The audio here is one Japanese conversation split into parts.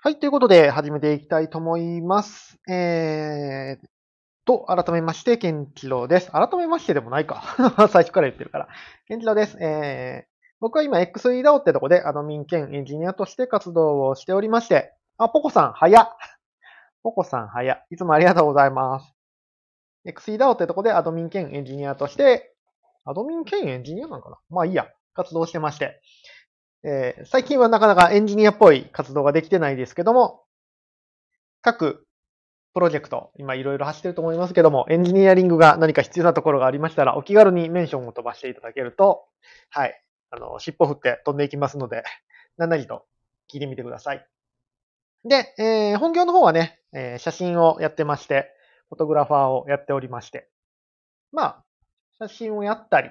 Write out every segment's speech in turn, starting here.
はい、ということで始めていきたいと思います。えーと、改めまして、ケンキロウです。改めましてでもないか。最初から言ってるから。ケンキロウです。えー、僕は今 XEDAO ってとこでアドミン兼エンジニアとして活動をしておりまして、あ、ポコさん、早。ポコさん、早。いつもありがとうございます。XEDAO ってとこでアドミン兼エンジニアとして、アドミン兼エンジニアなんかなまあいいや。活動してまして。えー最近はなかなかエンジニアっぽい活動ができてないですけども、各プロジェクト、今いろいろ走ってると思いますけども、エンジニアリングが何か必要なところがありましたら、お気軽にメンションを飛ばしていただけると、はい、あの、尻尾振って飛んでいきますので、何なりと聞いてみてください。で、えー本業の方はね、えー写真をやってまして、フォトグラファーをやっておりまして、まあ、写真をやったり、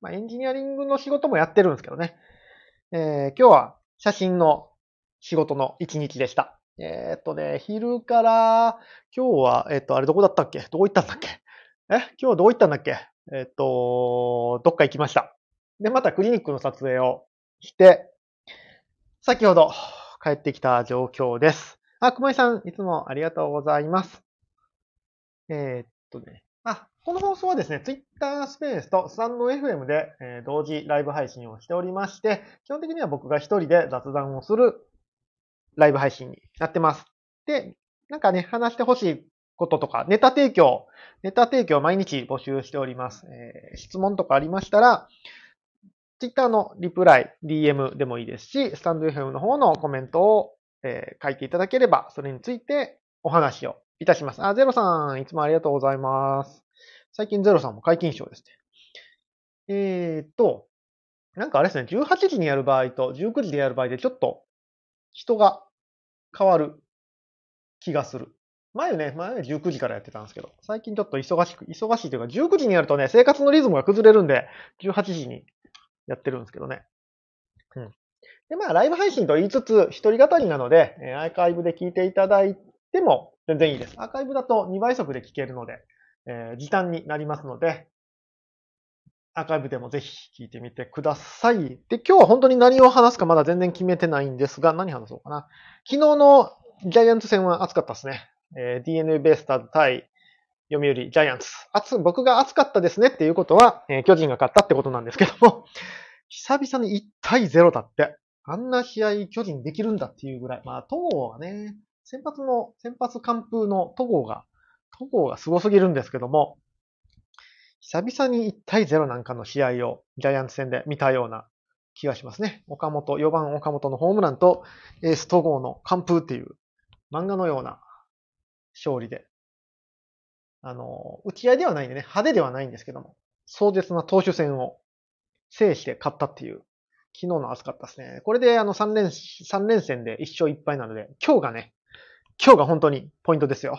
まあ、エンジニアリングの仕事もやってるんですけどね、えー今日は写真の仕事の一日でした。えーっとね、昼から、今日は、えーっと、あれどこだったっけ？どこ行ったんだっけ？え？今日はどこ行ったんだっけ？えっと、どっか行きました。で、またクリニックの撮影をして、先ほど帰ってきた状況です。あ、熊井さん、いつもありがとうございます。えーっとね、あ、この放送はですね、Twitter スペースとスタンド FM で、え同時ライブ配信をしておりまして、基本的には僕が一人で雑談をするライブ配信になってます。で、なんかね、話してほしいこととか、ネタ提供、ネタ提供毎日募集しております。えー質問とかありましたら、Twitter のリプライ、DM でもいいですし、スタンド FM の方のコメントを、えー書いていただければ、それについてお話をいたします。あ、ゼロさん、いつもありがとうございます。最近ゼロさんも解禁賞ですね。えーっと、なんかあれですね、18時にやる場合と19時でやる場合でちょっと人が変わる気がする。前ね、前は19時からやってたんですけど、最近ちょっと忙しく、忙しいというか、19時にやるとね、生活のリズムが崩れるんで、18時にやってるんですけどね。うん。で、まあ、ライブ配信と言いつつ、一人語りなので、アーカイブで聞いていただいても全然いいです。アーカイブだと2倍速で聞けるので、えー時短になりますので、アーカイブでもぜひ聞いてみてください。で、今日は本当に何を話すかまだ全然決めてないんですが、何話そうかな。昨日のジャイアンツ戦は熱かったですね。えー DNA ベイスターズ対読売ジャイアンツ。熱、僕が熱かったですねっていうことは、えー巨人が勝ったってことなんですけども、久々に1対0だって。あんな試合巨人できるんだっていうぐらい。まあ、戸郷がね、先発の、先発完封の戸郷が、戸郷が凄すぎるんですけども、久々に1対0なんかの試合をジャイアンツ戦で見たような気がしますね。岡本、4番岡本のホームランとエース戸郷の完封っていう漫画のような勝利で。あの、打ち合いではないんでね、派手ではないんですけども、壮絶な投手戦を制して勝ったっていう、昨日の熱かったですね。これであの3連、三連戦で1勝1敗なので、今日がね、今日が本当にポイントですよ。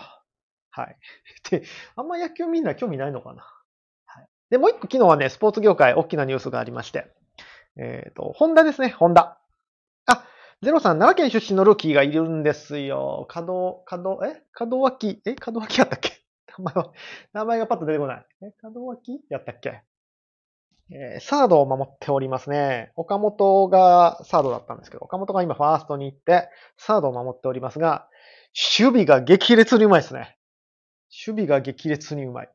はい。で、あんま野球みんな興味ないのかな。はい。で、もう一個昨日はね、スポーツ業界大きなニュースがありまして、えっ、と、ホンダですね、ホンダ。あ、ゼロさん、奈良県出身のルーキーがいるんですよ。門、門、え？門脇、え？門脇やったっけ？名前は、名前がパッと出てこない。え？門脇やったっけ？えーサードを守っておりますね。岡本がサードだったんですけど、岡本が今ファーストに行って、サードを守っておりますが、守備が激烈にうまいですね。守備が激烈にうまい。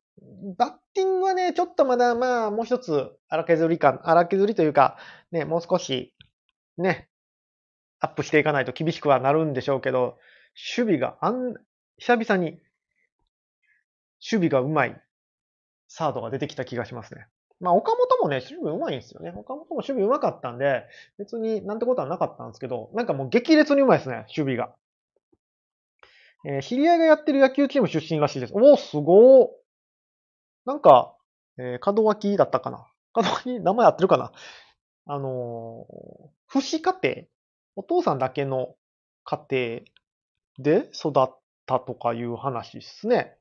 バッティングはね、ちょっとまだまあ、もう一つ荒削り感、荒削りというか、ね、もう少し、ね、アップしていかないと厳しくはなるんでしょうけど、守備があん、久々に、守備がうまいサードが出てきた気がしますね。まあ、岡本もね、守備うまいんですよね。岡本も守備うまかったんで、別になんてことはなかったんですけど、なんかもう激烈にうまいですね、守備が。えー知り合いがやってる野球チーム出身らしいです。おー、すごー。なんか、えー門脇だったかな。門脇、名前合ってるかな。あのー、不死家庭お父さんだけの家庭で育ったとかいう話ですね。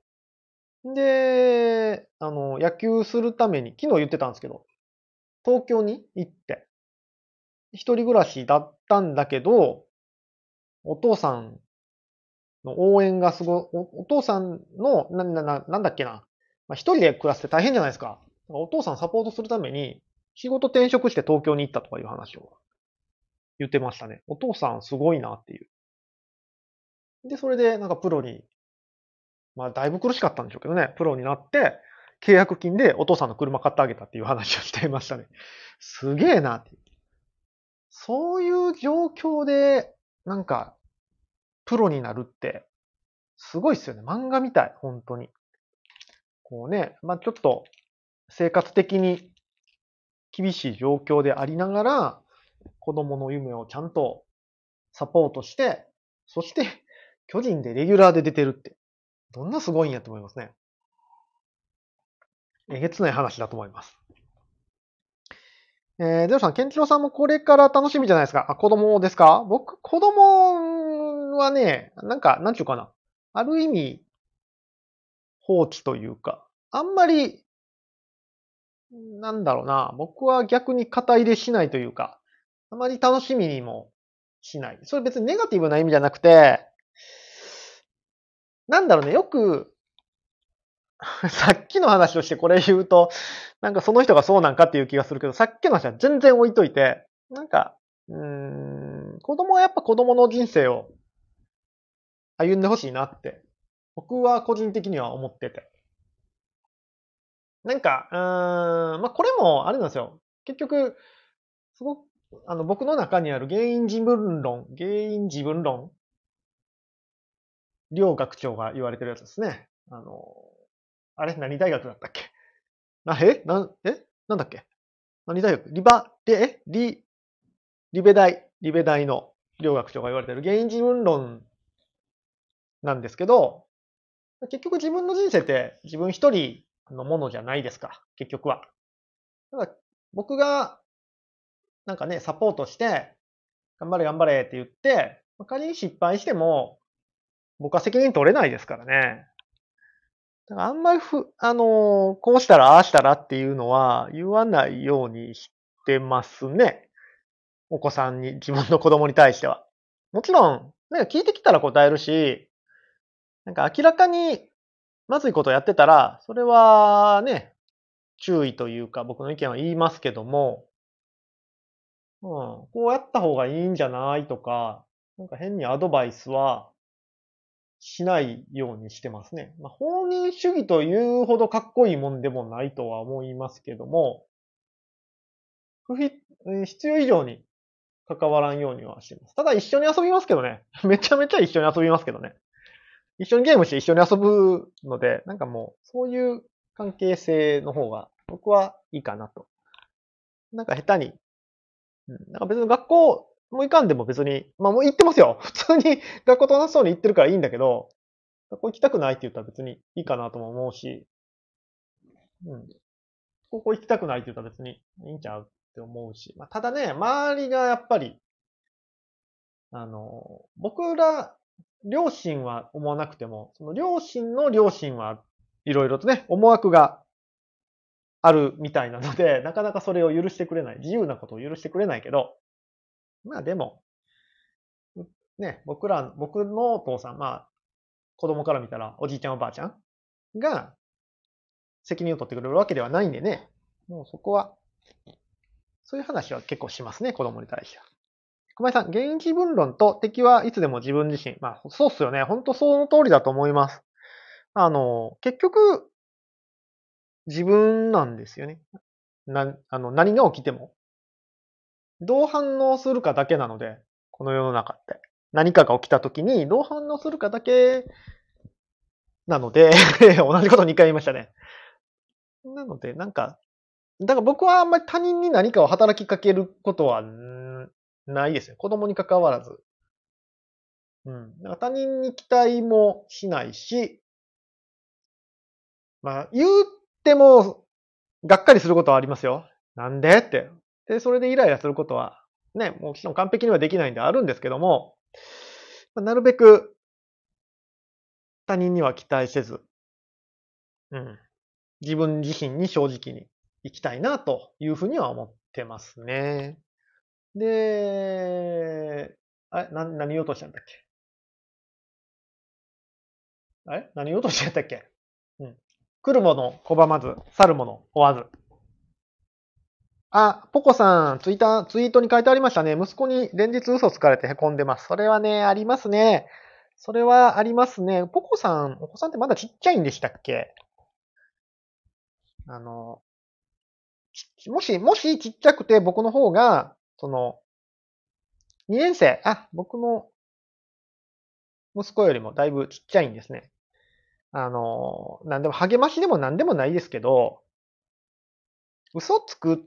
で、あの、野球するために、昨日言ってたんですけど、東京に行って、一人暮らしだったんだけど、お父さんの応援がすごい、お父さんの、な、な、ななんだっけな。まあ、一人で暮らして大変じゃないですか。お父さんサポートするために、仕事転職して東京に行ったとかいう話を言ってましたね。お父さんすごいなっていう。で、それでなんかプロに、まあだいぶ苦しかったんでしょうけどね、プロになって、契約金でお父さんの車買ってあげたっていう話をしていましたね。すげえなって。そういう状況で、なんか、プロになるって、すごいっすよね。漫画みたい、本当に。こうね、まあちょっと、生活的に厳しい状況でありながら、子供の夢をちゃんとサポートして、そして巨人でレギュラーで出てるって、どんなすごいんやと思いますね。えげつない話だと思います。えー、ゼロさん、ケンチロさんもこれから楽しみじゃないですか。あ、子供ですか？僕、子供はね、なんか、なんちゅうかな。ある意味、放置というか、あんまり、なんだろうな。僕は逆に肩入れしないというか、あまり楽しみにもしない。それ別にネガティブな意味じゃなくて、なんだろうね、よく、さっきの話をしてこれ言うと、なんかその人がそうなんかっていう気がするけど、さっきの話は全然置いといて、なんか、うーん、子供はやっぱ子供の人生を歩んでほしいなって、僕は個人的には思ってて。なんか、うーん、まあこれもあれなんですよ。結局、すごく、あの、僕の中にある原因自分論、原因自分論、両学長が言われてるやつですね。あの、あれ？何大学だったっけ？な、え？な、え？なんだっけ？何大学？リバ、で、え？リ、リベ大、リベ大の両学長が言われてる原因自分論なんですけど、結局自分の人生って自分一人のものじゃないですか、結局は。だから僕が、なんかね、サポートして、頑張れ頑張れって言って、仮に失敗しても、僕は責任取れないですからね。だからあんまりふ、あのこうしたら、ああしたらっていうのは言わないようにしてますね。お子さんに、自分の子供に対しては。もちろん、ね、聞いてきたら答えるし、なんか明らかにまずいことをやってたら、それはね、注意というか僕の意見は言いますけども、うん、こうやった方がいいんじゃないとか、なんか変にアドバイスはしないようにしてますね。まあ、放任主義というほどかっこいいもんでもないとは思いますけども、不必、必要以上に関わらんようにはしてます。ただ一緒に遊びますけどね。めちゃめちゃ一緒に遊びますけどね。一緒にゲームして一緒に遊ぶので、なんかもう、そういう関係性の方が僕はいいかなと。なんか下手に、うん、なんか別に学校も行かんでも別に、まあもう行ってますよ。普通に学校と同じそうに行ってるからいいんだけど、学校行きたくないって言ったら別にいいかなとも思うし、うん。高校行きたくないって言ったら別にいいんちゃうって思うし。まあ、ただね、周りがやっぱり、あの、僕ら、両親は思わなくても、その両親の両親はいろいろとね、思惑があるみたいなので、なかなかそれを許してくれない。自由なことを許してくれないけど、まあでも、ね、僕ら、僕のお父さん、まあ、子供から見たらおじいちゃんおばあちゃんが責任を取ってくれるわけではないんでね、もうそこは、そういう話は結構しますね、子供に対しては。小林さん、原因自分論と敵はいつでも自分自身。まあ、そうっすよね。本当その通りだと思います。あの、結局、自分なんですよね。な、あの、何が起きても。どう反応するかだけなので、この世の中って。何かが起きた時にどう反応するかだけなので 同じこと2回言いましたね。なので、なんか、だから僕はあんまり他人に何かを働きかけることはないですね。子供に関わらず。うん。だから他人に期待もしないし、まあ、言っても、がっかりすることはありますよ。なんでって。で、それでイライラすることは、ね、もちろん完璧にはできないんであるんですけども、なるべく他人には期待せず、うん、自分自身に正直に行きたいなというふうには思ってますね。で、あれな、何言おうとしたんだっけ？あれ？何言おうとしてたっけ？うん。来るもの拒まず、去るもの追わず。あ、ポコさん、ツイッター、ツイートに書いてありましたね。息子に連日嘘つかれて凹んでます。それはね、ありますね。それはありますね。ポコさん、お子さんってまだちっちゃいんでしたっけ？あの、もし、もしちっちゃくて僕の方が、その、2年生、あ、僕の息子よりもだいぶちっちゃいんですね。あの、なんでも励ましでもなんでもないですけど、嘘つく、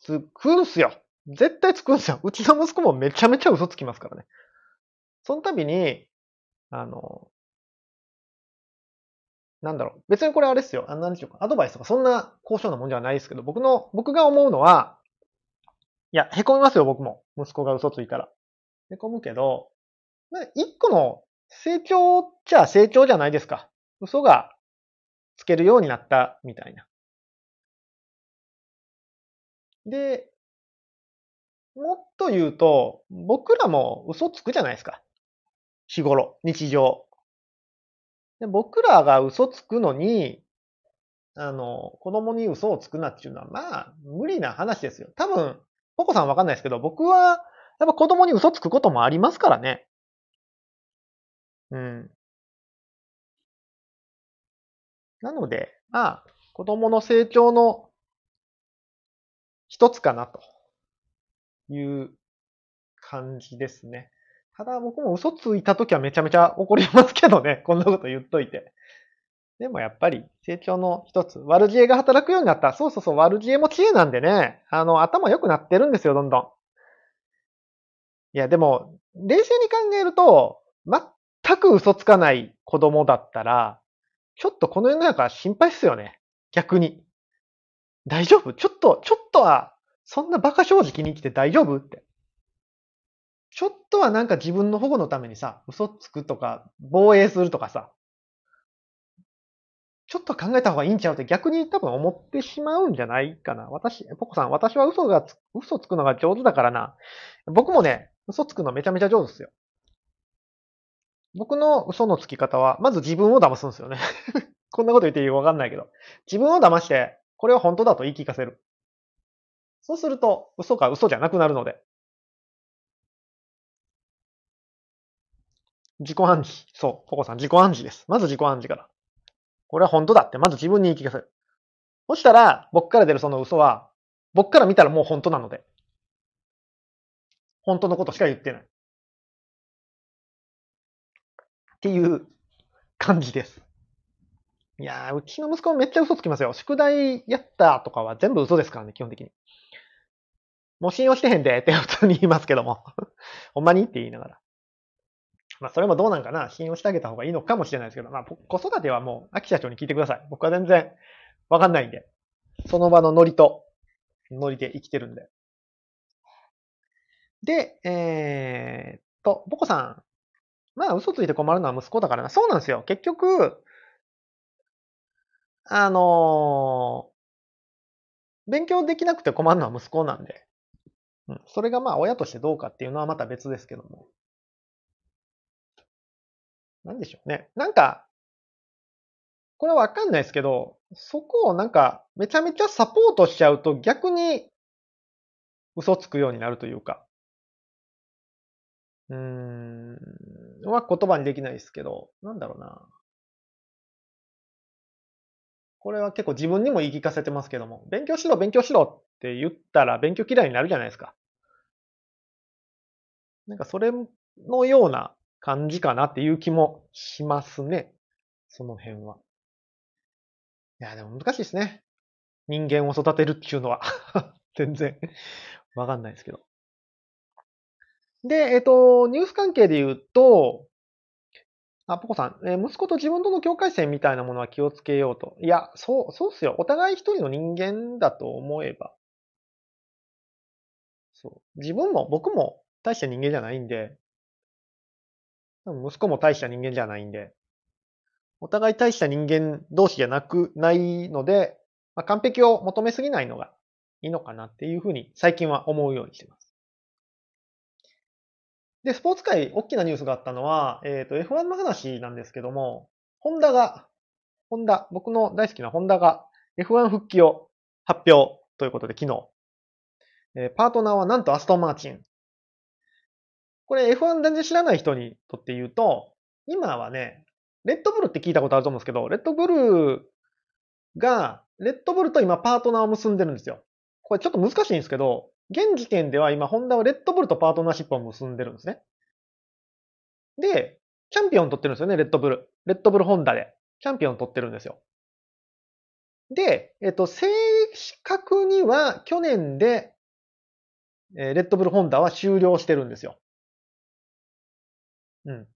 つくんすよ。絶対つくんすよ。うちの息子もめちゃめちゃ嘘つきますからね。その度に、あの、なんだろう。別にこれあれですよ。あなんでしょうか。アドバイスとかそんな高尚なもんじゃないですけど、僕の、僕が思うのは、や、凹みますよ、僕も。息子が嘘ついたら。凹むけど、一個の成長っちゃ成長じゃないですか。嘘がつけるようになったみたいな。で、もっと言うと、僕らも嘘つくじゃないですか。日頃、日常。で僕らが嘘つくのに、あの、子供に嘘をつくなっていうのは、まあ、無理な話ですよ。多分、ポコさんわかんないですけど、僕は、やっぱ子供に嘘つくこともありますからね。うん。なので、まあ、子供の成長の一つかなという感じですね。ただ僕も嘘ついた時はめちゃめちゃ怒りますけどね。こんなこと言っといて。でもやっぱり成長の一つ。悪知恵が働くようになった。そうそうそう、悪知恵も知恵なんでね。あの、頭良くなってるんですよ、どんどん。いや、でも、冷静に考えると、全く嘘つかない子供だったら、ちょっとこの世の中心配っすよね。逆に。大丈夫？ちょっと、ちょっとは、そんな馬鹿正直に生きて大丈夫？って。ちょっとはなんか自分の保護のためにさ、嘘つくとか、防衛するとかさ、ちょっと考えた方がいいんちゃうって逆に多分思ってしまうんじゃないかな。私、ポコさん、私は嘘がつ、嘘つくのが上手だからな。僕もね、嘘つくのめちゃめちゃ上手ですよ。僕の嘘のつき方は、まず自分を騙すんですよね。こんなこと言っていいかわかんないけど。自分を騙して、これは本当だと言い聞かせる。そうすると、嘘が嘘じゃなくなるので。自己暗示。そう。ココさん、自己暗示です。まず自己暗示から。これは本当だって、まず自分に言い聞かせる。そしたら、僕から出るその嘘は、僕から見たらもう本当なので。本当のことしか言ってない。っていう感じです。いやー、うちの息子もめっちゃ嘘つきますよ。宿題やったとかは全部嘘ですからね、基本的に。もう信用してへんでって普通に言いますけども。ほんまにって言いながら。まあ、それもどうなんかな。信用してあげた方がいいのかもしれないですけど、まあ、子育てはもう、秋社長に聞いてください。僕は全然わかんないんで。その場のノリと、ノリで生きてるんで。で、えー、っと、ボコさん。まあ、嘘ついて困るのは息子だからな。そうなんですよ。結局、あのー、勉強できなくて困るのは息子なんで。うん。それがまあ、親としてどうかっていうのはまた別ですけども。なんでしょうね。なんか、これはわかんないですけど、そこをなんか、めちゃめちゃサポートしちゃうと逆に嘘つくようになるというか。うーん。うまく言葉にできないですけど、なんだろうな。これは結構自分にも言い聞かせてますけども、勉強しろ、勉強しろって言ったら勉強嫌いになるじゃないですか。なんかそれのような感じかなっていう気もしますね。その辺は。いや、でも難しいですね。人間を育てるっていうのは 全然わかんないですけど。で、えっ、と、ニュース関係で言うと、あ、ポコさん、え息子と自分との境界線みたいなものは気をつけようと。いや、そう、そうっすよ。お互い一人の人間だと思えば。そう。自分も、僕も大した人間じゃないんで、息子も大した人間じゃないんで、お互い大した人間同士じゃなく、ないので、まあ、完璧を求めすぎないのがいいのかなっていうふうに最近は思うようにしてます。で、スポーツ界、大きなニュースがあったのは、えっ、ー、と、F1 の話なんですけども、ホンダが、ホンダ、僕の大好きなホンダが F1 復帰を発表ということで昨日、えー、パートナーはなんとアストンマーチン。これ F1 全然知らない人にとって言うと、今はね、レッドブルって聞いたことあると思うんですけど、レッドブルが、レッドブルと今パートナーを結んでるんですよ。これちょっと難しいんですけど、現時点では今、ホンダはレッドブルとパートナーシップを結んでるんですね。で、チャンピオン取ってるんですよね、レッドブル。レッドブルホンダで。チャンピオン取ってるんですよ。で、えっと、正確には去年で、え、レッドブルホンダは終了してるんですよ。うん。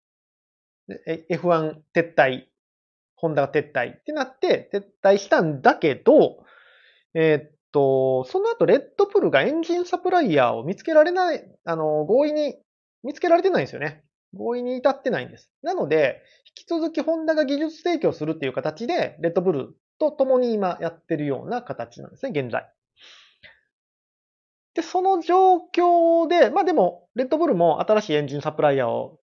F1 撤退、ホンダが撤退ってなって撤退したんだけど、えー、っと、その後レッドブルがエンジンサプライヤーを見つけられない、あの、合意に見つけられてないんですよね。合意に至ってないんです。なので、引き続きホンダが技術提供するっていう形で、レッドブルと共に今やってるような形なんですね、現在。で、その状況で、まあでも、レッドブルも新しいエンジンサプライヤーを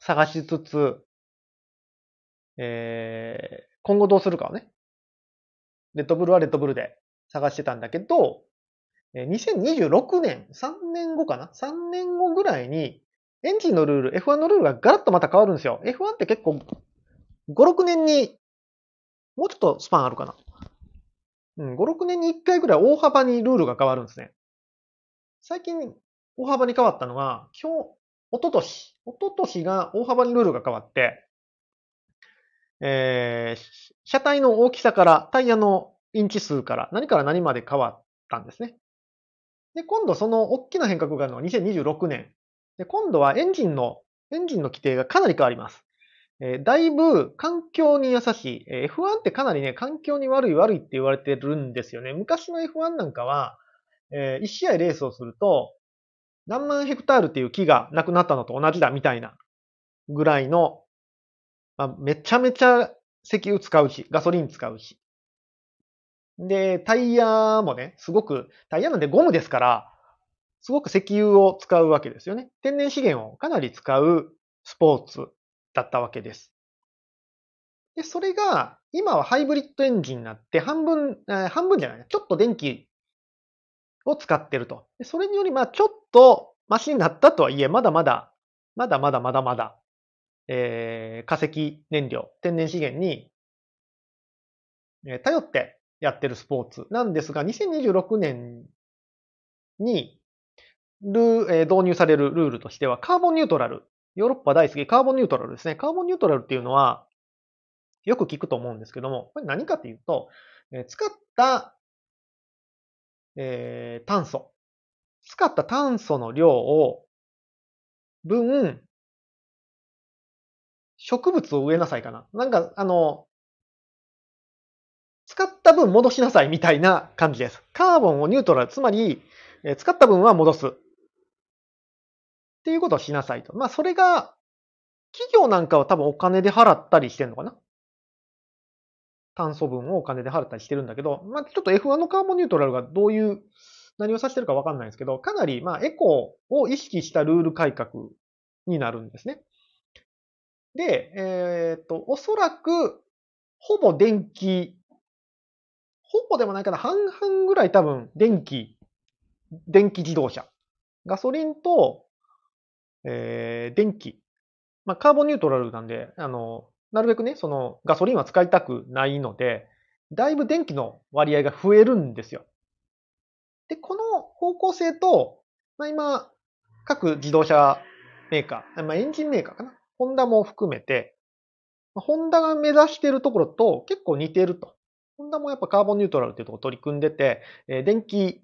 探しつつ、えー、今後どうするかをね、レッドブルはレッドブルで探してたんだけど、2026年、3年後かな ?3 年後ぐらいに、エンジンのルール、F1 のルールがガラッとまた変わるんですよ。F1 って結構、5、6年に、もうちょっとスパンあるかな？うん、5、6年に1回ぐらい大幅にルールが変わるんですね。最近、大幅に変わったのが、今日、おととし、おととしが大幅にルールが変わって、えー、車体の大きさから、タイヤのインチ数から何から何まで変わったんですね。で、今度その大きな変革があるのは2026年。で、今度はエンジンの、エンジンの規定がかなり変わります。えー、だいぶ環境に優しい。えー、F1 ってかなりね、環境に悪い悪いって言われてるんですよね。昔の F1 なんかは、えー、1試合レースをすると、何万ヘクタールっていう木がなくなったのと同じだみたいなぐらいのまあ、めちゃめちゃ石油使うし、ガソリン使うし。で、タイヤもね、すごく、タイヤなんてゴムですから、すごく石油を使うわけですよね。天然資源をかなり使うスポーツだったわけです。で、それが、今はハイブリッドエンジンになって、半分、えー、半分じゃない、ちょっと電気を使ってると。それにより、まあ、ちょっとマシになったとはいえ、まだまだ、まだまだまだまだ、えー、化石燃料、天然資源に、えー、頼ってやってるスポーツなんですが、2026年にル、えー、導入されるルールとしては、カーボンニュートラル。ヨーロッパ大好き、カーボンニュートラルですね。カーボンニュートラルっていうのは、よく聞くと思うんですけども、これ何かっていうと、えー、使った、えー、炭素。使った炭素の量を分、植物を植えなさいかな。なんか、あの、使った分戻しなさいみたいな感じです。カーボンをニュートラル、つまり、え使った分は戻す。っていうことをしなさいと。まあ、それが、企業なんかは多分お金で払ったりしてんのかな炭素分をお金で払ったりしてるんだけど、まあ、ちょっと F1 のカーボンニュートラルがどういう、何を指してるかわかんないんですけど、かなり、まあ、エコーを意識したルール改革になるんですね。で、えっ、と、おそらく、ほぼ電気、ほぼでもないかな、半々ぐらい多分電気、電気自動車。ガソリンと、えー、電気。まあ、カーボンニュートラルなんで、あの、なるべくね、そのガソリンは使いたくないので、だいぶ電気の割合が増えるんですよ。で、この方向性と、まあ、今、各自動車メーカー、まあ、エンジンメーカーかな。ホンダも含めて、ホンダが目指しているところと結構似ていると。ホンダもやっぱカーボンニュートラルっていうところ取り組んでて、電気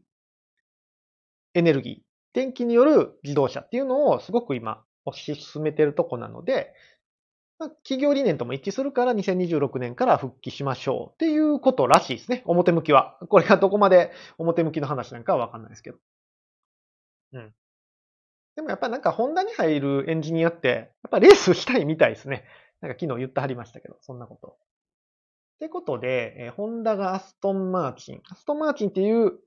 エネルギー、電気による自動車っていうのをすごく今推し進めているところなので、企業理念とも一致するから2026年から復帰しましょうっていうことらしいですね。表向きは。これがどこまで表向きの話なんかはわかんないですけど。うん。でもやっぱなんかホンダに入るエンジニアって、やっぱレースしたいみたいですね。なんか昨日言ってはりましたけど、そんなこと。ってことで、えー、ホンダがアストンマーチン。アストンマーチンっていう、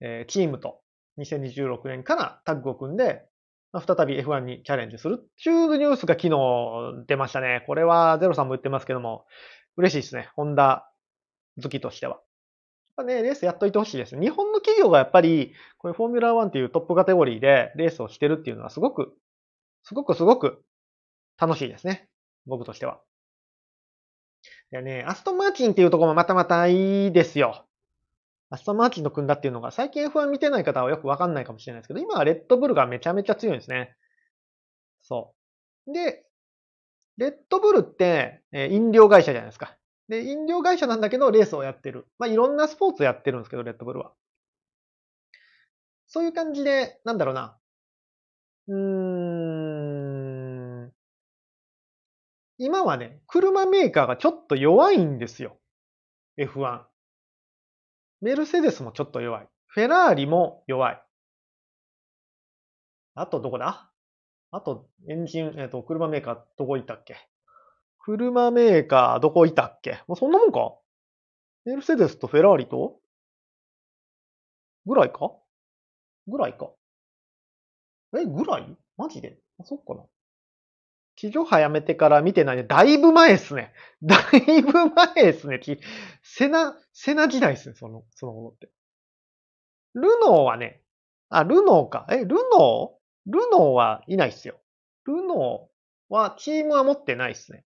えー、チームと2026年からタッグを組んで、まあ、再び F1 にチャレンジするっていうニュースが昨日出ましたね。これはゼロさんも言ってますけども、嬉しいですね。ホンダ好きとしては。やっぱね、レースやっといてほしいです。日本の企業がやっぱり、こういうフォーミュラー1っていうトップカテゴリーでレースをしてるっていうのはすごく、すごくすごく楽しいですね。僕としては。でね、アストンマーチンっていうところもまたまたいいですよ。アストンマーチンと組んだっていうのが、最近 F1 見てない方はよくわかんないかもしれないですけど、今はレッドブルがめちゃめちゃ強いんですね。そう。で、レッドブルって、え飲料会社じゃないですか。で、飲料会社なんだけど、レースをやってる。まあ、いろんなスポーツやってるんですけど、レッドブルは。そういう感じで、なんだろうな。うーん。今はね、車メーカーがちょっと弱いんですよ。F1。メルセデスもちょっと弱い。フェラーリも弱い。あとどこだ？あと、エンジン、えっ、ー、と、車メーカーどこいたっけ？車メーカーどこいたっけ？もうそんなもんか？メルセデスとフェラーリと？ぐらいか？ぐらいか。え、ぐらい？マジで？あ、そっかな。地上波やめてから見てないね。だいぶ前っすね。だいぶ前っすね。セナ、セナ時代っすね。その、そのものって。ルノーはね、あ、ルノーか。え、ルノー？ルノーはいないっすよ。ルノーはチームは持ってないっすね。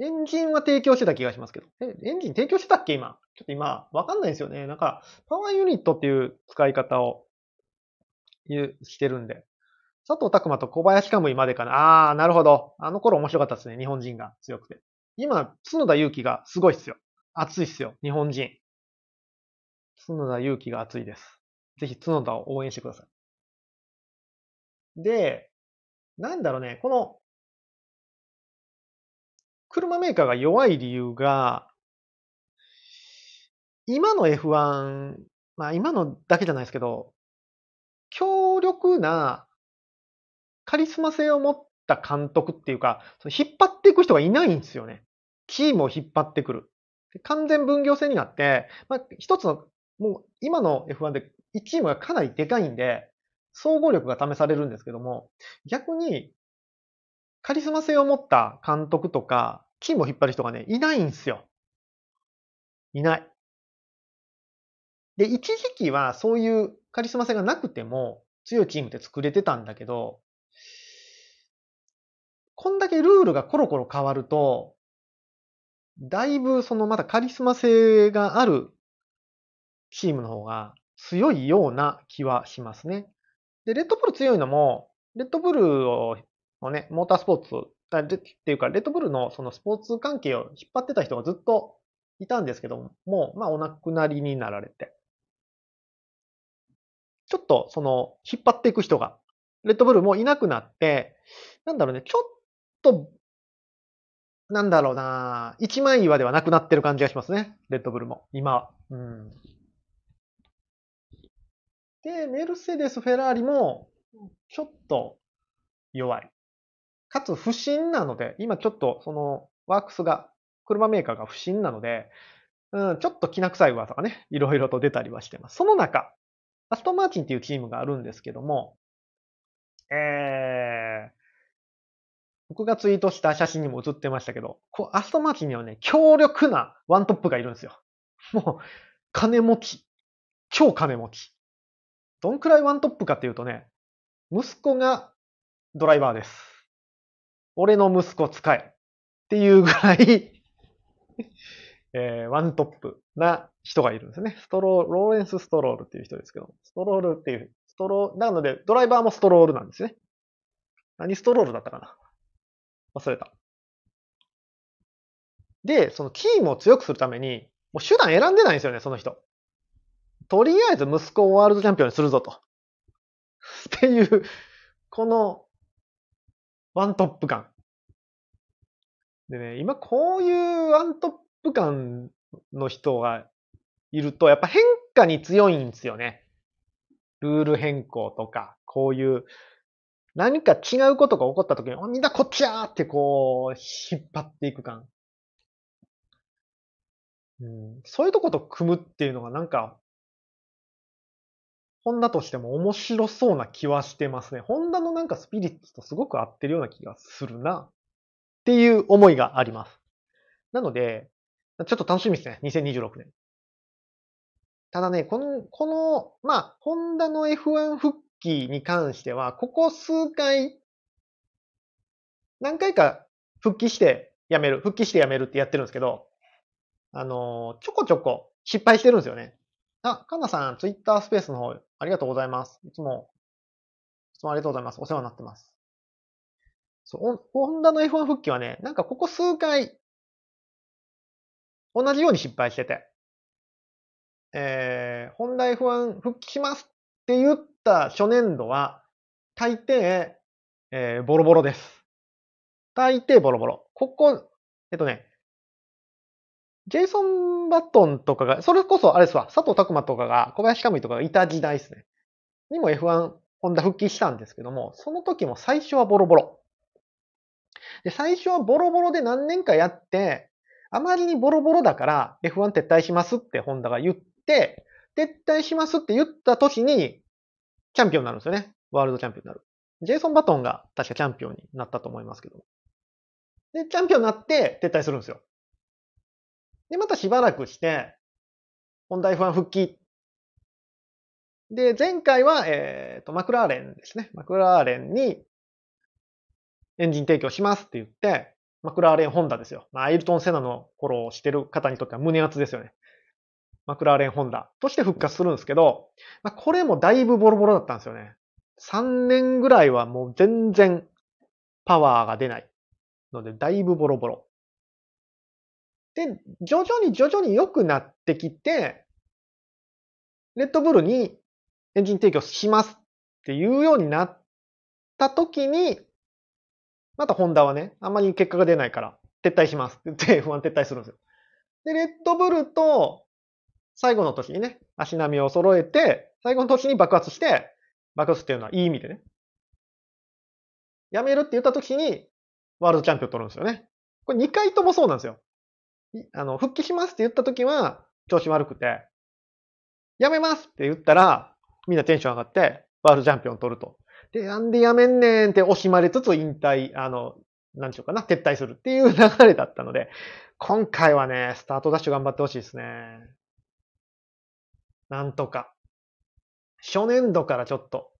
エンジンは提供してた気がしますけど。え、エンジン提供してたっけ？今。ちょっと今、わかんないんですよね。なんか、パワーユニットっていう使い方を、してるんで。佐藤拓馬と小林カムイまでかな。ああ、なるほど。あの頃面白かったですね。日本人が強くて。今、角田祐希がすごいっすよ。熱いっすよ。日本人。角田祐希が熱いです。ぜひ角田を応援してください。で、なんだろうね。この、車メーカーが弱い理由が、今の F1、まあ今のだけじゃないですけど、強力なカリスマ性を持った監督っていうか、引っ張っていく人がいないんですよね。チームを引っ張ってくる。完全分業制になって、まあ、一つの、もう今の F1 で1チームがかなりでかいんで、総合力が試されるんですけども、逆に、カリスマ性を持った監督とか、チームを引っ張る人がね、いないんですよ。いない。で、一時期はそういうカリスマ性がなくても強いチームって作れてたんだけど、こんだけルールがコロコロ変わると、だいぶそのまだカリスマ性があるチームの方が強いような気はしますね。で、レッドブル強いのも、レッドブルをね、モータースポーツ、っていうか、レッドブルのそのスポーツ関係を引っ張ってた人がずっといたんですけどもう、まあお亡くなりになられて。ちょっとその引っ張っていく人が、レッドブルもいなくなって、なんだろうね、ちょっと、なんだろうな一枚岩ではなくなってる感じがしますね。レッドブルも。今。うん。で、メルセデス、フェラーリも、ちょっと弱い。かつ不審なので、今ちょっとそのワークスが、車メーカーが不審なので、うん、ちょっと気な臭い噂がね、いろいろと出たりはしてます。その中、アストンマーチンっていうチームがあるんですけども、えー、僕がツイートした写真にも写ってましたけど、こうアストンマーチンにはね、強力なワントップがいるんですよ。もう、金持ち。超金持ち。どんくらいワントップかっていうとね、息子がドライバーです。俺の息子使え。っていうぐらい えー、ワントップな人がいるんですね。ストロー、ローレンス・ストロールっていう人ですけど、ストロールっていう、ストロー、なので、ドライバーもストロールなんですね。何ストロールだったかな忘れた。で、そのチームを強くするために、もう手段選んでないんですよね、その人。とりあえず息子をワールドチャンピオンにするぞと。っていう、この、ワントップ感。でね、今こういうワントップ感の人がいると、やっぱ変化に強いんですよね。ルール変更とか、こういう何か違うことが起こった時に、みんなこっちやーってこう、引っ張っていく感。うん、そういうとこと組むっていうのがなんか、ホンダとしても面白そうな気はしてますね。ホンダのなんかスピリッツとすごく合ってるような気がするな。っていう思いがあります。なので、ちょっと楽しみですね。2026年。ただね、この、この、まあ、ホンダの F1 復機に関しては、ここ数回、何回か復帰して辞める、復帰して辞めるってやってるんですけど、あのちょこちょこ失敗してるんですよね。あ、かなさん、ツイッタースペースの方、ありがとうございます。いつも、いつもありがとうございます。お世話になってます。そう、ホンダの F1 復帰はね、なんかここ数回、同じように失敗してて、えー、ホンダ F1 復帰しますって言った初年度は、大抵、えー、ボロボロです。大抵ボロボロ。ここ、えっとね、ジェイソン・バトンとかが、それこそあれですわ、佐藤拓磨とかが、小林カムイとかがいた時代ですね。にも F1、ホンダ復帰したんですけども、その時も最初はボロボロ。で、最初はボロボロで何年かやって、あまりにボロボロだから F1 撤退しますってホンダが言って、撤退しますって言った時に、チャンピオンになるんですよね。ワールドチャンピオンになる。ジェイソン・バトンが確かチャンピオンになったと思いますけど。で、チャンピオンになって撤退するんですよ。で、またしばらくして、ホンダ F1 復帰。で、前回は、えっ、と、マクラーレンですね。マクラーレンにエンジン提供しますって言って、マクラーレンホンダですよ。まあ、アイルトン・セナの頃をしてる方にとっては胸熱ですよね。マクラーレンホンダとして復活するんですけど、まあ、これもだいぶボロボロだったんですよね。3年ぐらいはもう全然パワーが出ないので、だいぶボロボロ。で、徐々に徐々に良くなってきて、レッドブルにエンジン提供しますっていうようになった時に、またホンダはね、あんまり結果が出ないから、撤退しますって言って F1 撤退するんですよ。で、レッドブルと最後の年にね、足並みを揃えて、最後の年に爆発して、爆発っていうのはいい意味でね。辞めるって言った時に、ワールドチャンピオン取るんですよね。これ2回ともそうなんですよ。あの、復帰しますって言った時は、調子悪くて、辞めますって言ったら、みんなテンション上がって、ワールドチャンピオン取ると。で、なんで辞めんねんって惜しまれつつ引退、あの、なんでしょうかな、撤退するっていう流れだったので、今回はね、スタートダッシュ頑張ってほしいですね。なんとか。初年度からちょっと、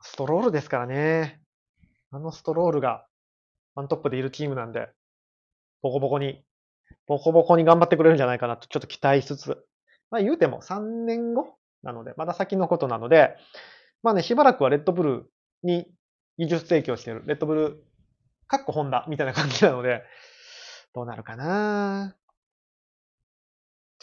ストロールですからね。あのストロールがワントップでいるチームなんで、ボコボコに、ボコボコに頑張ってくれるんじゃないかなとちょっと期待しつつ、まあ言うても3年後なので、まだ先のことなので、まあね、しばらくはレッドブルに技術提供してる、レッドブル、かっこホンダみたいな感じなので、どうなるかな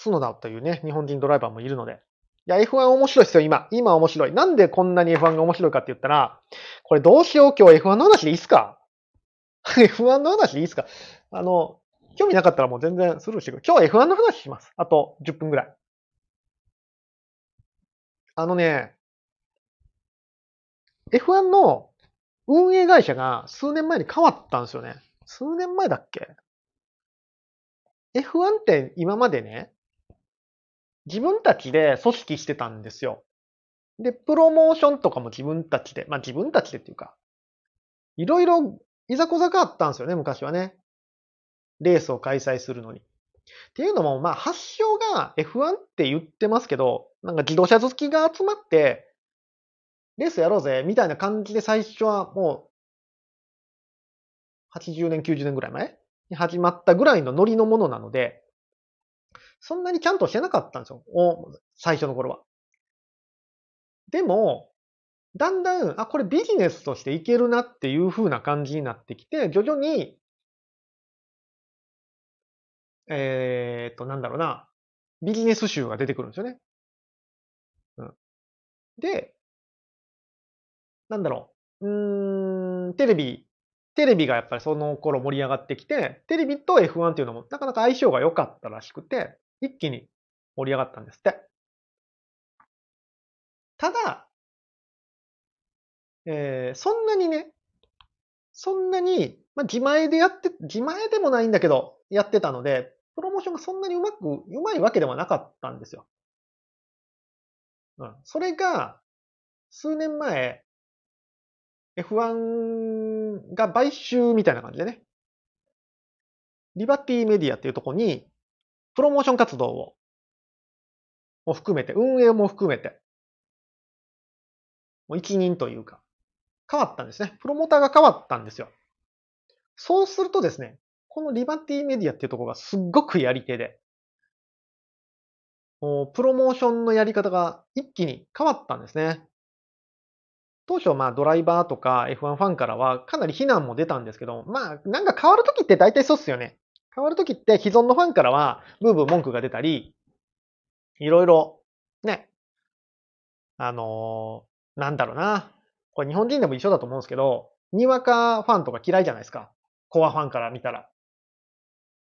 角田というね、日本人ドライバーもいるので。いや、F1 面白いですよ、今。今面白い。なんでこんなに F1 が面白いかって言ったら、これどうしよう、今日 F1 の話でいいっすか ?F1 の話でいいっすか？あの、興味なかったらもう全然スルーしてくる。今日は F1 の話します。あと10分ぐらい。あのね、F1 の運営会社が数年前に変わったんですよね。数年前だっけ ?F1 って今までね、自分たちで組織してたんですよ。で、プロモーションとかも自分たちで、まあ自分たちでっていうか、いろいろいざこざがあったんですよね、昔はね。レースを開催するのに。っていうのも、まあ発祥が F1 って言ってますけど、なんか自動車好きが集まって、レースやろうぜ、みたいな感じで最初はもう、80年、90年ぐらい前に始まったぐらいのノリのものなので、そんなにちゃんとしてなかったんですよ。最初の頃は。でも、だんだん、あ、これビジネスとしていけるなっていう風な感じになってきて、徐々に、えーっと、なんだろうな、ビジネス集が出てくるんですよね。うん。で、なんだろう、うーん、テレビ、テレビがやっぱりその頃盛り上がってきて、テレビと F1 っていうのもなかなか相性が良かったらしくて、一気に盛り上がったんですって。ただ、えーそんなにね、そんなに、まあ、自前でやって、自前でもないんだけど、やってたので、プロモーションがそんなにうまく、うまいわけではなかったんですよ。うん。それが、数年前、F1 が買収みたいな感じでね、リバティメディアっていうとこに、プロモーション活動を、も含めて、運営も含めて、もう一任というか、変わったんですね。プロモーターが変わったんですよ。そうするとですね、このリバティメディアっていうところがすっごくやり手で、もうプロモーションのやり方が一気に変わったんですね。当初まあドライバーとか F1 ファンからはかなり非難も出たんですけど、まあなんか変わるときって大体そうっすよね。変わるときって既存のファンからはブーブー文句が出たり、いろいろね、あのー、なんだろうな。これ日本人でも一緒だと思うんですけど、にわかファンとか嫌いじゃないですか。コアファンから見たら。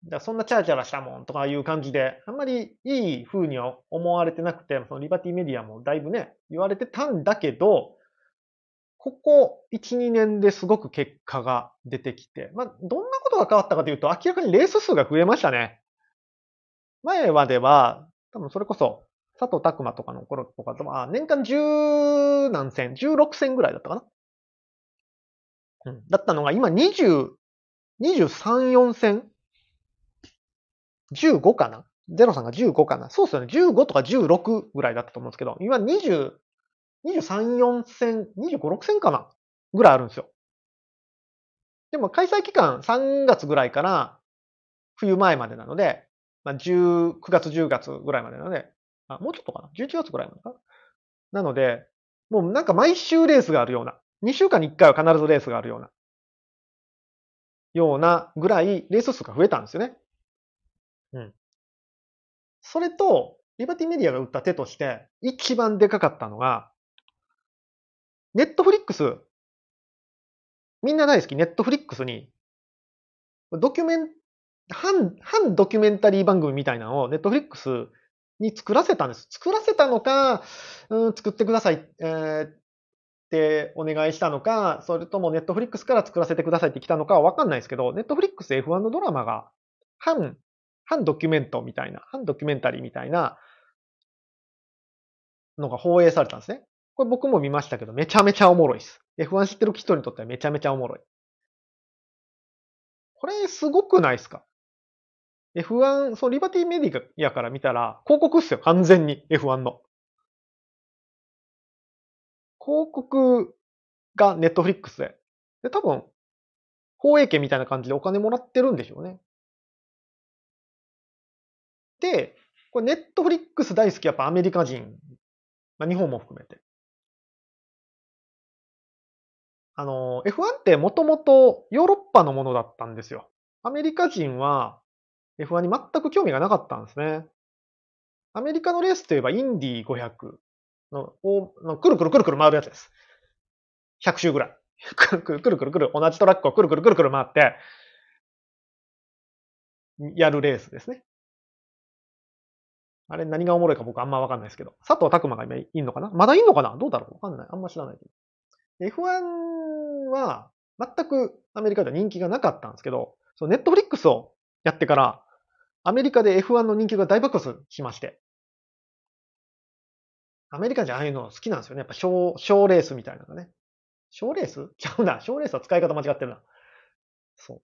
だそんなチャラチャラしたもんとかいう感じで、あんまりいい風には思われてなくて、そのリバティメディアもだいぶね、言われてたんだけど、ここ1、2年ですごく結果が出てきて、まあ、どんなことが変わったかというと、明らかにレース数が増えましたね。前までは、多分それこそ、佐藤拓馬とかの頃とかとは、年間10何戦、16戦ぐらいだったかな。うん。だったのが、今20、23、4戦 ?15 かなゼロさんが15かなそうですよね。15とか16ぐらいだったと思うんですけど、今20、23、4戦、25、6戦かな？ぐらいあるんですよ。でも開催期間3月ぐらいから冬前までなので、まあ、19月、10月ぐらいまでなので、あ、もうちょっとかな ?11 月ぐらいなのか？ななので、もうなんか毎週レースがあるような、2週間に1回は必ずレースがあるような、ようなぐらいレース数が増えたんですよね。うん。それと、リバティメディアが打った手として、一番でかかったのが、ネットフリックス、みんな大好きネットフリックスに、ドキュメン、半、半ドキュメンタリー番組みたいなのをネットフリックスに作らせたんです。作らせたのか、うん、作ってください、えー、ってお願いしたのか、それともネットフリックスから作らせてくださいって来たのかはわかんないですけど、ネットフリックス F1 のドラマが半、半ドキュメントみたいな、半ドキュメンタリーみたいなのが放映されたんですね。これ僕も見ましたけど、めちゃめちゃおもろいです。F1 知ってる人にとってはめちゃめちゃおもろい。これすごくないですか ?F1、そう、リバティメディアから見たら、広告っすよ、完全に F1 の。広告がネットフリックスで。で、多分、放映権みたいな感じでお金もらってるんでしょうね。で、これネットフリックス大好きやっぱアメリカ人、まあ、日本も含めて。あの、F1 ってもともとヨーロッパのものだったんですよ。アメリカ人は F1 に全く興味がなかったんですね。アメリカのレースといえばインディ500の、のくるくるくるくる回るやつです。100周ぐらい。くるくるくるくるくる、同じトラックをくるくるくるくる回って、やるレースですね。あれ何がおもろいか僕あんまわかんないですけど。佐藤拓馬が今いんのかな？まだいんのかな？どうだろう？わかんない。あんま知らないけど。F1 は全くアメリカでは人気がなかったんですけど、そネットフリックスをやってから、アメリカで F1 の人気が大爆発しまして。アメリカじゃああいうの好きなんですよね。やっぱ小、小レースみたいなのがね。小レース？ちゃうな。小レースは使い方間違ってるな。そう。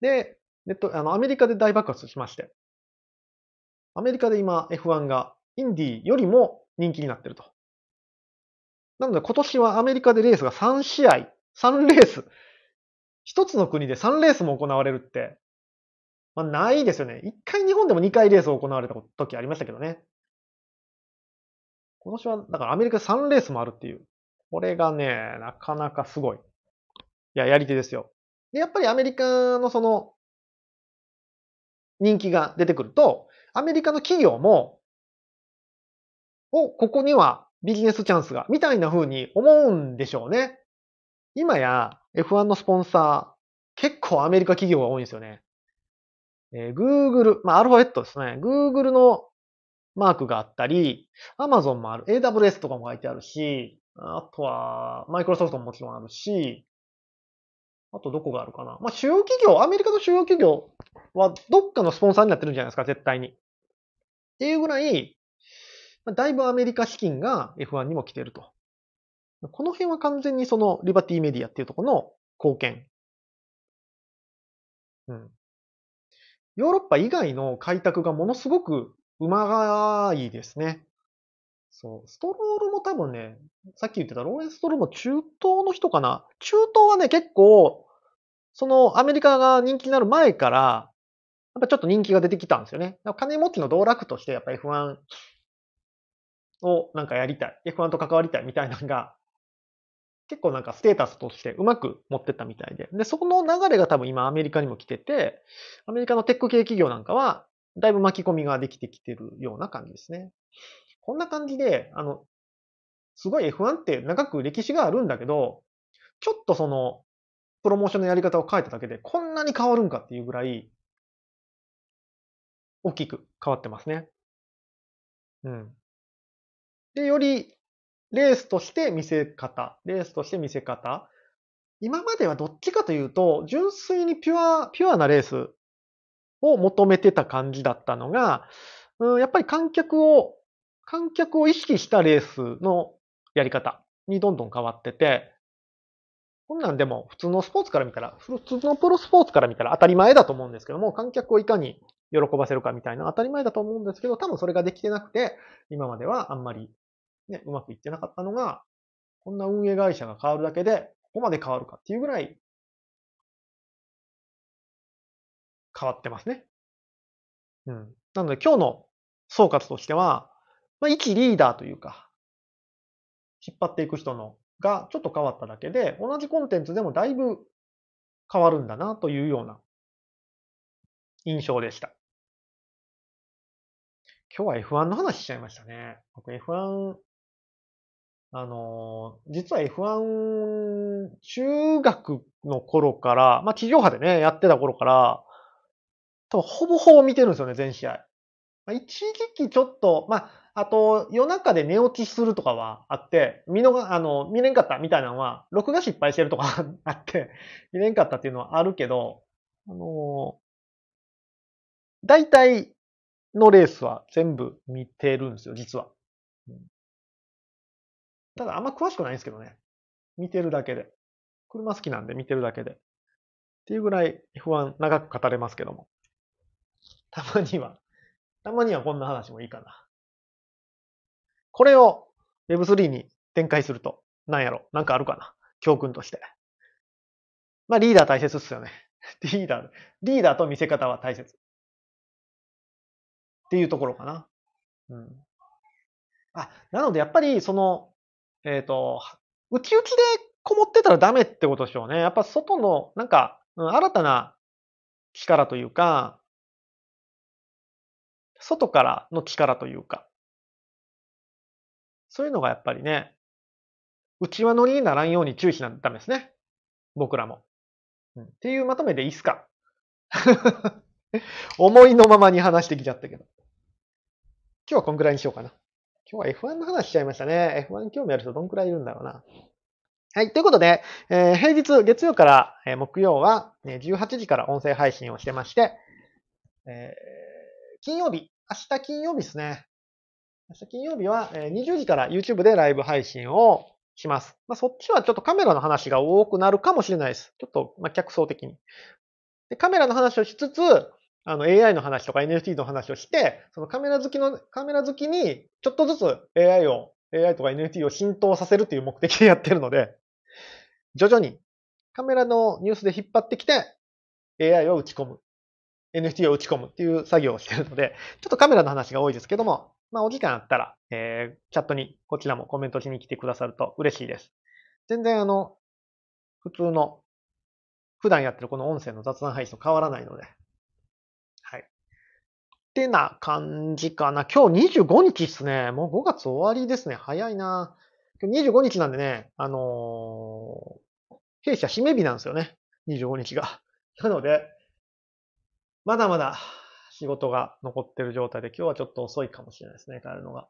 で、ネット、あの、アメリカで大爆発しまして。アメリカで今 F1 がインディよりも人気になってると。なので今年はアメリカでレースが3試合、3レース、一つの国で3レースも行われるって、まあ、ないですよね。1回日本でも2回レースを行われた時ありましたけどね。今年は、だからアメリカ3レースもあるっていう。これがね、なかなかすごい。いや、やり手ですよ。で、やっぱりアメリカのその、人気が出てくると、アメリカの企業も、お、ここにはビジネスチャンスが、みたいな風に思うんでしょうね。今や F1 のスポンサー、結構アメリカ企業が多いんですよね。えー、Google、まあ、アルファベットですね。Google のマークがあったり、Amazon もある。AWS とかも書いてあるし、あとは、マイクロソフトももちろんあるし、あとどこがあるかな。まあ、主要企業、アメリカの主要企業はどっかのスポンサーになってるんじゃないですか、絶対に。っていうぐらい、だいぶアメリカ資金が F1 にも来てると。この辺は完全にそのリバティメディアっていうところの貢献。うん。ヨーロッパ以外の開拓がものすごくうまいですね。そう。ストロールも多分ね、さっき言ってたローレンス・ストロールも中東の人かな。中東はね、結構、そのアメリカが人気になる前から、やっぱちょっと人気が出てきたんですよね。金持ちの道楽としてやっぱ F1 をなんかやりたい。F1 と関わりたいみたいなのが、結構なんかステータスとしてうまく持ってったみたいで。で、そこの流れが多分今アメリカにも来てて、アメリカのテック系企業なんかは、だいぶ巻き込みができてきてるような感じですね。こんな感じで、あの、すごい F1 って長く歴史があるんだけど、ちょっとその、プロモーションのやり方を変えただけで、こんなに変わるんかっていうぐらい、大きく変わってますね。うん。で、よりレースとして見せ方、レースとして見せ方。今まではどっちかというと、純粋にピュア、ピュアなレースを求めてた感じだったのが、うん、やっぱり観客を、観客を意識したレースのやり方にどんどん変わってて、こんなんでも普通のスポーツから見たら、普通のプロスポーツから見たら当たり前だと思うんですけども、観客をいかに喜ばせるかみたいな当たり前だと思うんですけど、多分それができてなくて、今まではあんまりね、うまくいってなかったのが、こんな運営会社が変わるだけで、ここまで変わるかっていうぐらい、変わってますね。うん。なので今日の総括としては、まあ、一リーダーというか、引っ張っていく人のがちょっと変わっただけで、同じコンテンツでもだいぶ変わるんだなというような印象でした。今日は F1 の話しちゃいましたね。僕 F1 あの、実は F1 中学の頃から、まあ地上波でね、やってた頃から、多分ほぼほぼ見てるんですよね、全試合。まあ、一時期ちょっと、まあ、あと夜中で寝落ちするとかはあって、見のが、あの、見れんかったみたいなのは、録画失敗してるとか あって、見れんかったっていうのはあるけど、あの、大体のレースは全部見てるんですよ、実は。ただあんま詳しくないんですけどね。見てるだけで。車好きなんで見てるだけで。っていうぐらい F1 長く語れますけども。たまには、たまにはこんな話もいいかな。これを Web3 に展開すると、なんやろなんかあるかな教訓として。まあリーダー大切っすよね。リーダー、リーダーと見せ方は大切。っていうところかな。うん。あ、なのでやっぱりそのえっ、ー、と、内々でこもってたらダメってことでしょうね。やっぱ外の、なんか、新たな力というか、外からの力というか、そういうのがやっぱりね、内輪乗りにならんように注意しなダメですね。僕らも。うん、っていうまとめでいいっすか？思いのままに話してきちゃったけど。今日はこんぐらいにしようかな。今日は F1 の話しちゃいましたね。F1 興味ある人どんくらいいるんだろうな。はい。ということで、えー、平日、月曜から、え、木曜は、ね、18時から音声配信をしてまして、えー、金曜日、明日金曜日ですね。明日金曜日は、え、20時から YouTube でライブ配信をします。まあ、そっちはちょっとカメラの話が多くなるかもしれないです。ちょっと、まあ、客層的に。でカメラの話をしつつ、あの AI の話とか NFT の話をして、そのカメラ好きの、カメラ好きにちょっとずつ AI を、AI とか NFT を浸透させるという目的でやってるので、徐々にカメラのニュースで引っ張ってきて AI を打ち込む。NFT を打ち込むっていう作業をしてるので、ちょっとカメラの話が多いですけども、まあお時間あったら、えー、チャットにこちらもコメントしに来てくださると嬉しいです。全然あの、普通の、普段やってるこの音声の雑談配信と変わらないので、てな感じかな。今日25日っすね。もう5月終わりですね。早いな。今日25日なんでね、あのー、弊社締め日なんですよね。25日が。なので、まだまだ仕事が残ってる状態で今日はちょっと遅いかもしれないですね、帰るのが。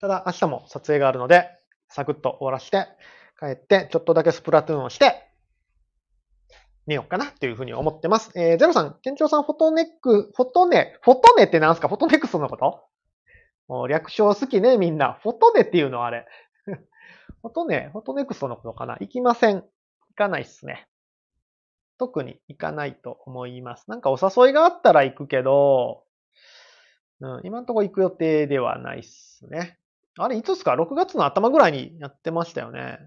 ただ明日も撮影があるので、サクッと終わらして、帰ってちょっとだけスプラトゥーンをして、寝ようかなっていうふうに思ってます。えー、ゼロさん、店長さん、フォトネック、フォトネ、フォトネって何すか？フォトネクスのこと？もう略称好きね、みんな。フォトネっていうのあれ。フォトネ、フォトネクストのことかな？行きません。行かないっすね。特に行かないと思います。なんかお誘いがあったら行くけど、うん、今んとこ行く予定ではないっすね。あれ、いつですか ?6 月の頭ぐらいにやってましたよね。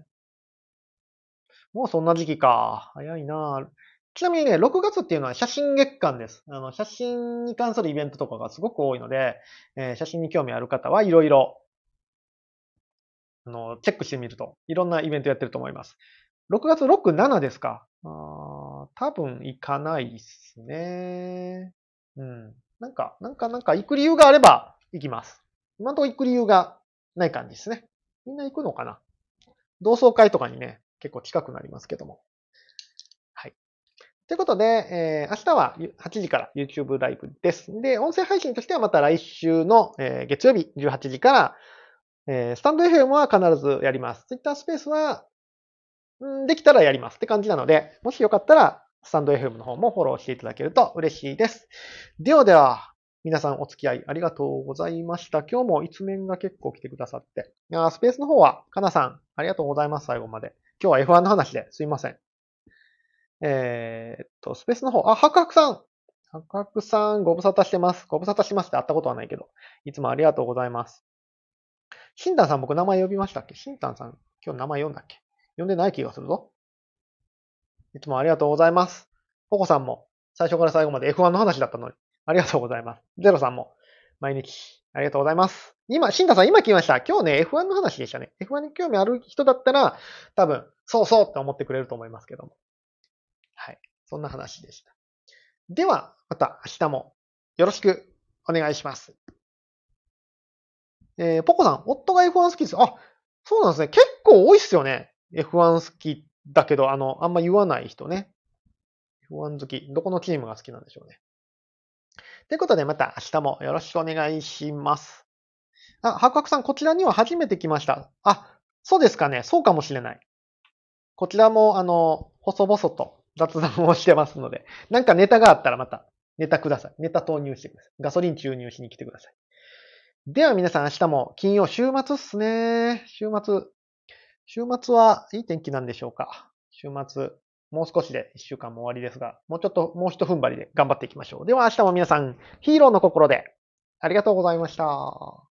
もうそんな時期か。早いなちなみにね、6月っていうのは写真月間です。あの、写真に関するイベントとかがすごく多いので、えー、写真に興味ある方はいろいろ、あの、チェックしてみると、いろんなイベントやってると思います。6月6、7ですかあ多分行かないですね。うん。なんか、なんか、なんか行く理由があれば行きます。今のところ行く理由がない感じですね。みんな行くのかな同窓会とかにね、結構近くなりますけども。はい。ということで、えー、明日は8時から YouTube ライブです。で、音声配信としてはまた来週の、えー、月曜日18時から、えー、スタンド FM は必ずやります。Twitter スペースは、うんできたらやりますって感じなので、もしよかったら、スタンド FM の方もフォローしていただけると嬉しいです。ではでは、皆さんお付き合いありがとうございました。今日も一面が結構来てくださって。あスペースの方は、かなさん、ありがとうございます。最後まで。今日は F1 の話ですいません。えー、っと、スペースの方、あ、ハクハクさんハクハクさん、ご無沙汰してます。ご無沙汰しますって会ったことはないけど、いつもありがとうございます。シンタンさん僕名前呼びましたっけ？シンタンさん、今日名前読んだっけ？呼んでない気がするぞ。いつもありがとうございます。ポコさんも最初から最後まで F1 の話だったのに、ありがとうございます。ゼロさんも毎日ありがとうございます。今、シンタさん今来ました。今日ね、F1 の話でしたね。F1 に興味ある人だったら、多分、そうそうって思ってくれると思いますけども。はい。そんな話でした。では、また明日もよろしくお願いします。えー、ポコさん、夫が F1 好きです。あ、そうなんですね。結構多いっすよね。F1 好きだけど、あの、あんま言わない人ね。F1 好き。どこのチームが好きなんでしょうね。ということで、また明日もよろしくお願いします。あ、白角さん、こちらには初めて来ました。あ、そうですかね。そうかもしれない。こちらも、あの、細々と雑談をしてますので、なんかネタがあったらまたネタください。ネタ投入してください。ガソリン注入しに来てください。では皆さん明日も金曜週末っすね。週末。週末はいい天気なんでしょうか。週末。もう少しで一週間も終わりですが、もうちょっと、もう一踏ん張りで頑張っていきましょう。では明日も皆さん、ヒーローの心でありがとうございました。